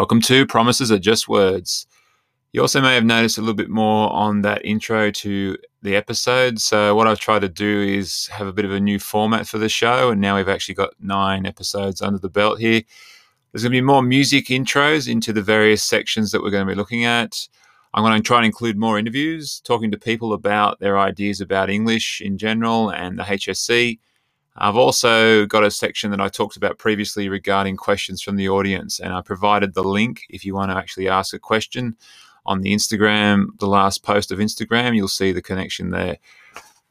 Welcome to Promises Are Just Words. You also may have noticed a little bit more on that intro to the episode. So, what I've tried to do is have a bit of a new format for the show, and now we've actually got nine episodes under the belt here. There's going to be more music intros into the various sections that we're going to be looking at. I'm going to try and include more interviews, talking to people about their ideas about English in general and the HSC. I've also got a section that I talked about previously regarding questions from the audience, and I provided the link if you want to actually ask a question on the Instagram, the last post of Instagram. You'll see the connection there.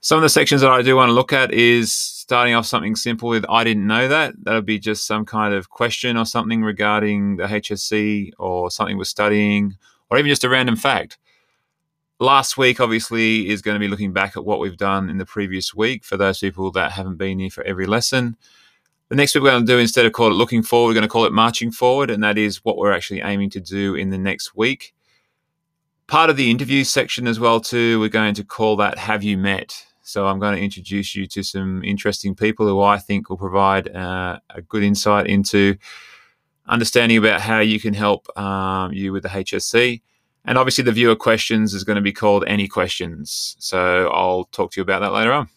Some of the sections that I do want to look at is starting off something simple with I didn't know that. That'll be just some kind of question or something regarding the HSC or something we're studying or even just a random fact. Last week, obviously, is going to be looking back at what we've done in the previous week for those people that haven't been here for every lesson. The next week, we're going to do instead of call it looking forward, we're going to call it marching forward, and that is what we're actually aiming to do in the next week. Part of the interview section as well, too, we're going to call that Have You Met? So I'm going to introduce you to some interesting people who I think will provide uh, a good insight into understanding about how you can help um, you with the HSC. And obviously, the viewer questions is going to be called Any Questions. So I'll talk to you about that later on.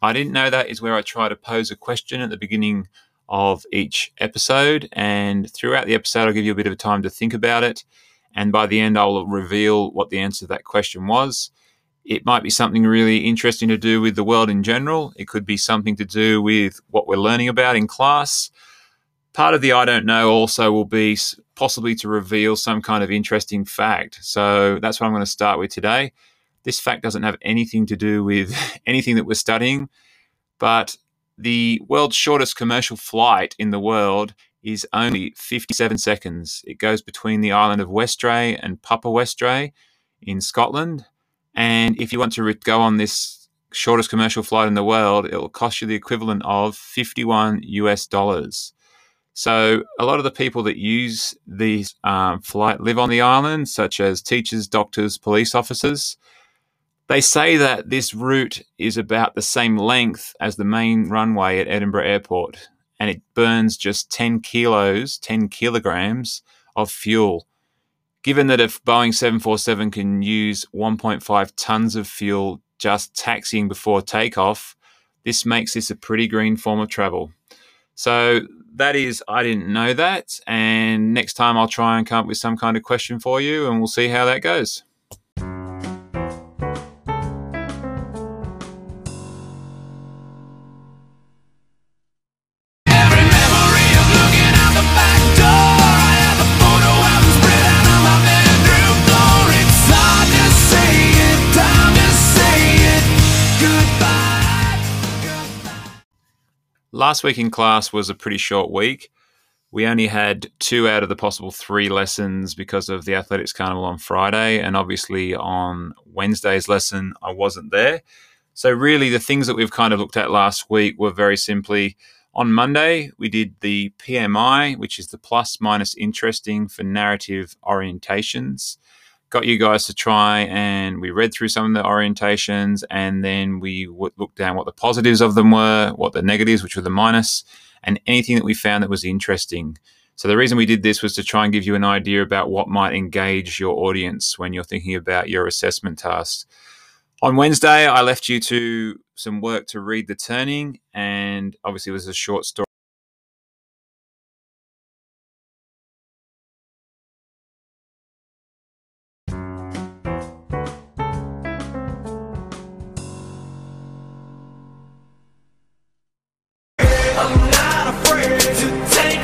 I didn't know that is where I try to pose a question at the beginning of each episode. And throughout the episode, I'll give you a bit of time to think about it. And by the end, I'll reveal what the answer to that question was. It might be something really interesting to do with the world in general. It could be something to do with what we're learning about in class. Part of the I don't know also will be possibly to reveal some kind of interesting fact. So that's what I'm going to start with today. This fact doesn't have anything to do with anything that we're studying, but the world's shortest commercial flight in the world is only 57 seconds. It goes between the island of Westray and Papa Westray in Scotland. And if you want to re- go on this shortest commercial flight in the world, it will cost you the equivalent of 51 US dollars. So, a lot of the people that use these um, flight live on the island, such as teachers, doctors, police officers. They say that this route is about the same length as the main runway at Edinburgh Airport, and it burns just 10 kilos, 10 kilograms of fuel. Given that if Boeing 747 can use 1.5 tons of fuel just taxiing before takeoff, this makes this a pretty green form of travel. So that is, I didn't know that. And next time I'll try and come up with some kind of question for you, and we'll see how that goes. Last week in class was a pretty short week. We only had two out of the possible three lessons because of the athletics carnival on Friday. And obviously, on Wednesday's lesson, I wasn't there. So, really, the things that we've kind of looked at last week were very simply on Monday, we did the PMI, which is the plus minus interesting for narrative orientations got you guys to try and we read through some of the orientations and then we looked down what the positives of them were, what the negatives, which were the minus, and anything that we found that was interesting. So the reason we did this was to try and give you an idea about what might engage your audience when you're thinking about your assessment tasks. On Wednesday, I left you to some work to read the turning, and obviously it was a short story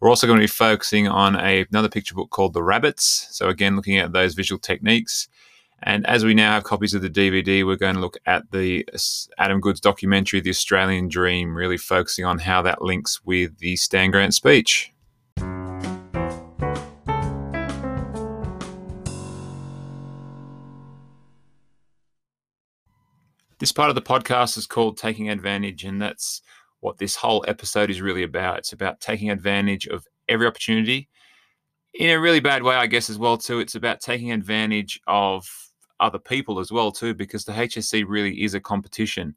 We're also going to be focusing on a, another picture book called The Rabbits. So, again, looking at those visual techniques. And as we now have copies of the DVD, we're going to look at the Adam Goodes documentary, The Australian Dream, really focusing on how that links with the Stan Grant speech. This part of the podcast is called Taking Advantage, and that's what this whole episode is really about. It's about taking advantage of every opportunity in a really bad way, I guess, as well, too. It's about taking advantage of other people as well too, because the HSC really is a competition.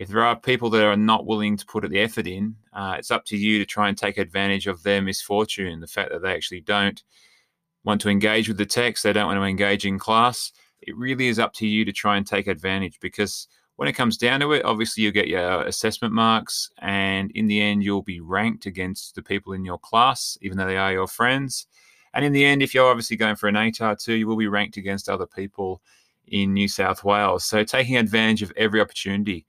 If there are people that are not willing to put the effort in, uh, it's up to you to try and take advantage of their misfortune, the fact that they actually don't want to engage with the text, they don't want to engage in class. It really is up to you to try and take advantage because when it comes down to it, obviously you get your assessment marks, and in the end, you'll be ranked against the people in your class, even though they are your friends. And in the end, if you're obviously going for an ATAR too, you will be ranked against other people in New South Wales. So taking advantage of every opportunity.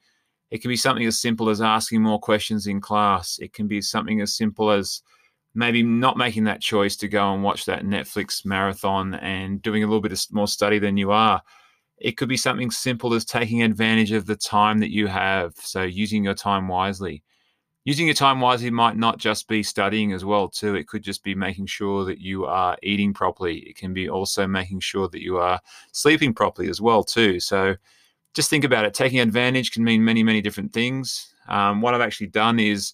It can be something as simple as asking more questions in class. It can be something as simple as maybe not making that choice to go and watch that Netflix marathon and doing a little bit more study than you are. It could be something simple as taking advantage of the time that you have. So using your time wisely. Using your time wisely might not just be studying as well too. It could just be making sure that you are eating properly. It can be also making sure that you are sleeping properly as well too. So just think about it. Taking advantage can mean many many different things. Um, what i've actually done is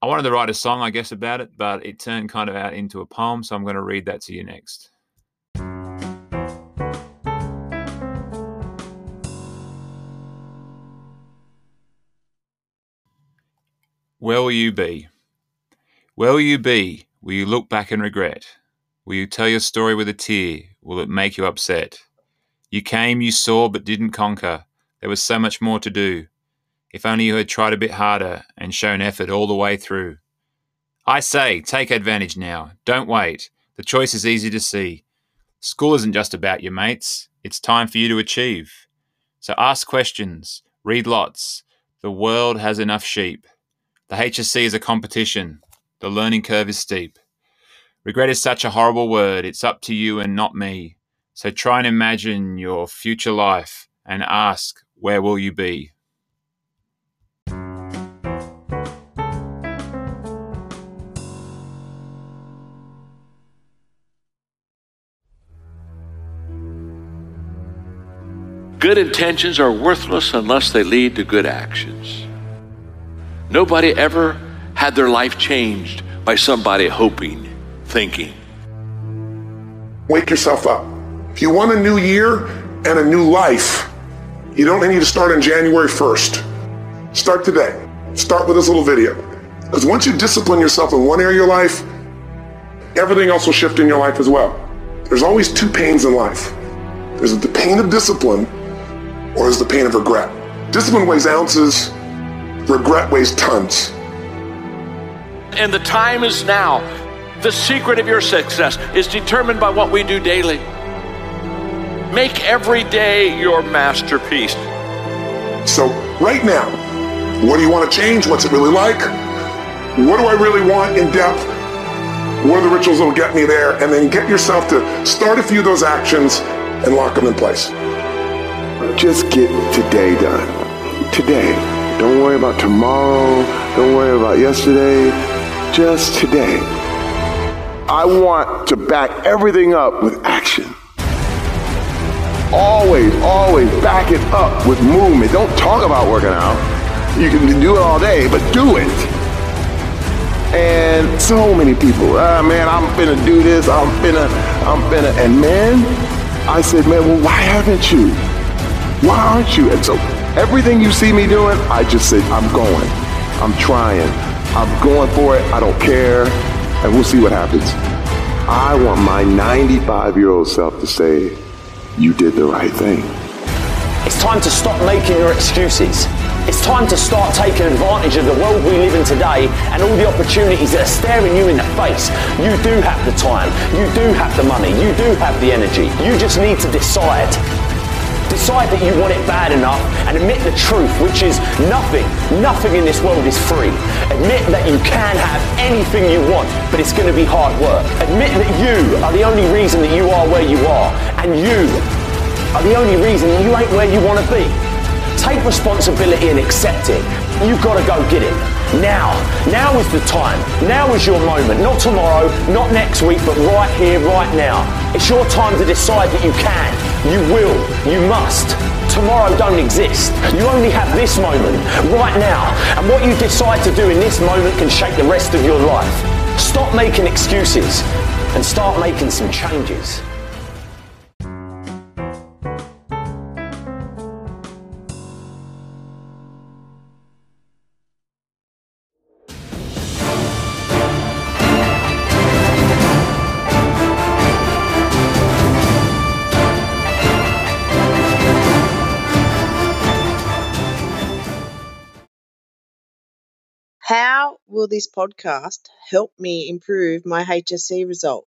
i wanted to write a song i guess about it but it turned kind of out into a poem so i'm going to read that to you next Where will you be? Where will you be? Will you look back and regret? Will you tell your story with a tear? Will it make you upset? You came, you saw, but didn't conquer. There was so much more to do. If only you had tried a bit harder and shown effort all the way through. I say, take advantage now. Don't wait. The choice is easy to see. School isn't just about your mates, it's time for you to achieve. So ask questions, read lots. The world has enough sheep. The HSC is a competition. The learning curve is steep. Regret is such a horrible word. It's up to you and not me. So try and imagine your future life and ask, where will you be? Good intentions are worthless unless they lead to good actions. Nobody ever had their life changed by somebody hoping, thinking. Wake yourself up. If you want a new year and a new life, you don't need to start on January 1st. Start today. Start with this little video. Because once you discipline yourself in one area of your life, everything else will shift in your life as well. There's always two pains in life. There's the pain of discipline or there's the pain of regret. Discipline weighs ounces, Regret weighs tons. And the time is now. The secret of your success is determined by what we do daily. Make every day your masterpiece. So, right now, what do you want to change? What's it really like? What do I really want in depth? What are the rituals that will get me there? And then get yourself to start a few of those actions and lock them in place. Just get today done. Today. Don't worry about tomorrow. Don't worry about yesterday. Just today. I want to back everything up with action. Always, always back it up with movement. Don't talk about working out. You can do it all day, but do it. And so many people, ah, man, I'm finna do this. I'm finna, I'm finna. And man, I said, man, well, why haven't you? Why aren't you? And so Everything you see me doing, I just say, I'm going. I'm trying. I'm going for it. I don't care. And we'll see what happens. I want my 95 year old self to say, You did the right thing. It's time to stop making your excuses. It's time to start taking advantage of the world we live in today and all the opportunities that are staring you in the face. You do have the time, you do have the money, you do have the energy. You just need to decide Decide that you want it bad enough and admit the truth, which is nothing, nothing in this world is free. Admit that you can have anything you want, but it's going to be hard work. Admit that you are the only reason that you are where you are, and you are the only reason you ain't where you want to be. Take responsibility and accept it. You've got to go get it. Now. Now is the time. Now is your moment. Not tomorrow, not next week, but right here, right now. It's your time to decide that you can, you will, you must. Tomorrow don't exist. You only have this moment, right now. And what you decide to do in this moment can shape the rest of your life. Stop making excuses and start making some changes. How will this podcast help me improve my HSC result?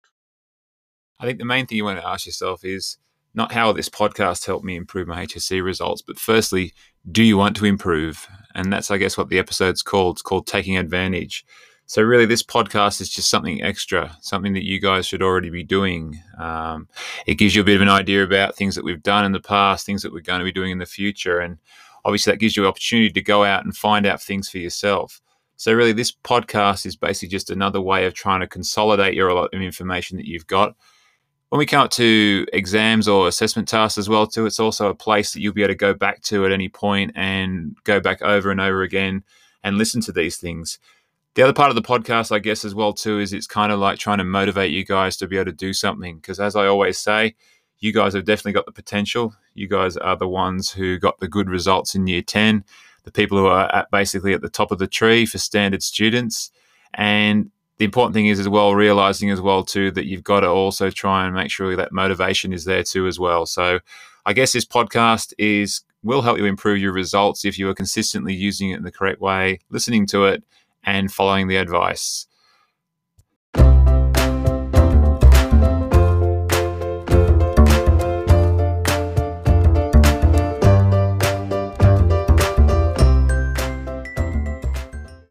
I think the main thing you want to ask yourself is not how will this podcast help me improve my HSC results, but firstly, do you want to improve? And that's, I guess, what the episode's called. It's called Taking Advantage. So, really, this podcast is just something extra, something that you guys should already be doing. Um, it gives you a bit of an idea about things that we've done in the past, things that we're going to be doing in the future. And obviously, that gives you an opportunity to go out and find out things for yourself. So, really, this podcast is basically just another way of trying to consolidate your lot of information that you've got. When we come up to exams or assessment tasks as well, too, it's also a place that you'll be able to go back to at any point and go back over and over again and listen to these things. The other part of the podcast, I guess, as well, too, is it's kind of like trying to motivate you guys to be able to do something. Because as I always say, you guys have definitely got the potential. You guys are the ones who got the good results in year 10 the people who are at basically at the top of the tree for standard students. And the important thing is as well realizing as well too that you've got to also try and make sure that motivation is there too as well. So I guess this podcast is will help you improve your results if you are consistently using it in the correct way, listening to it and following the advice.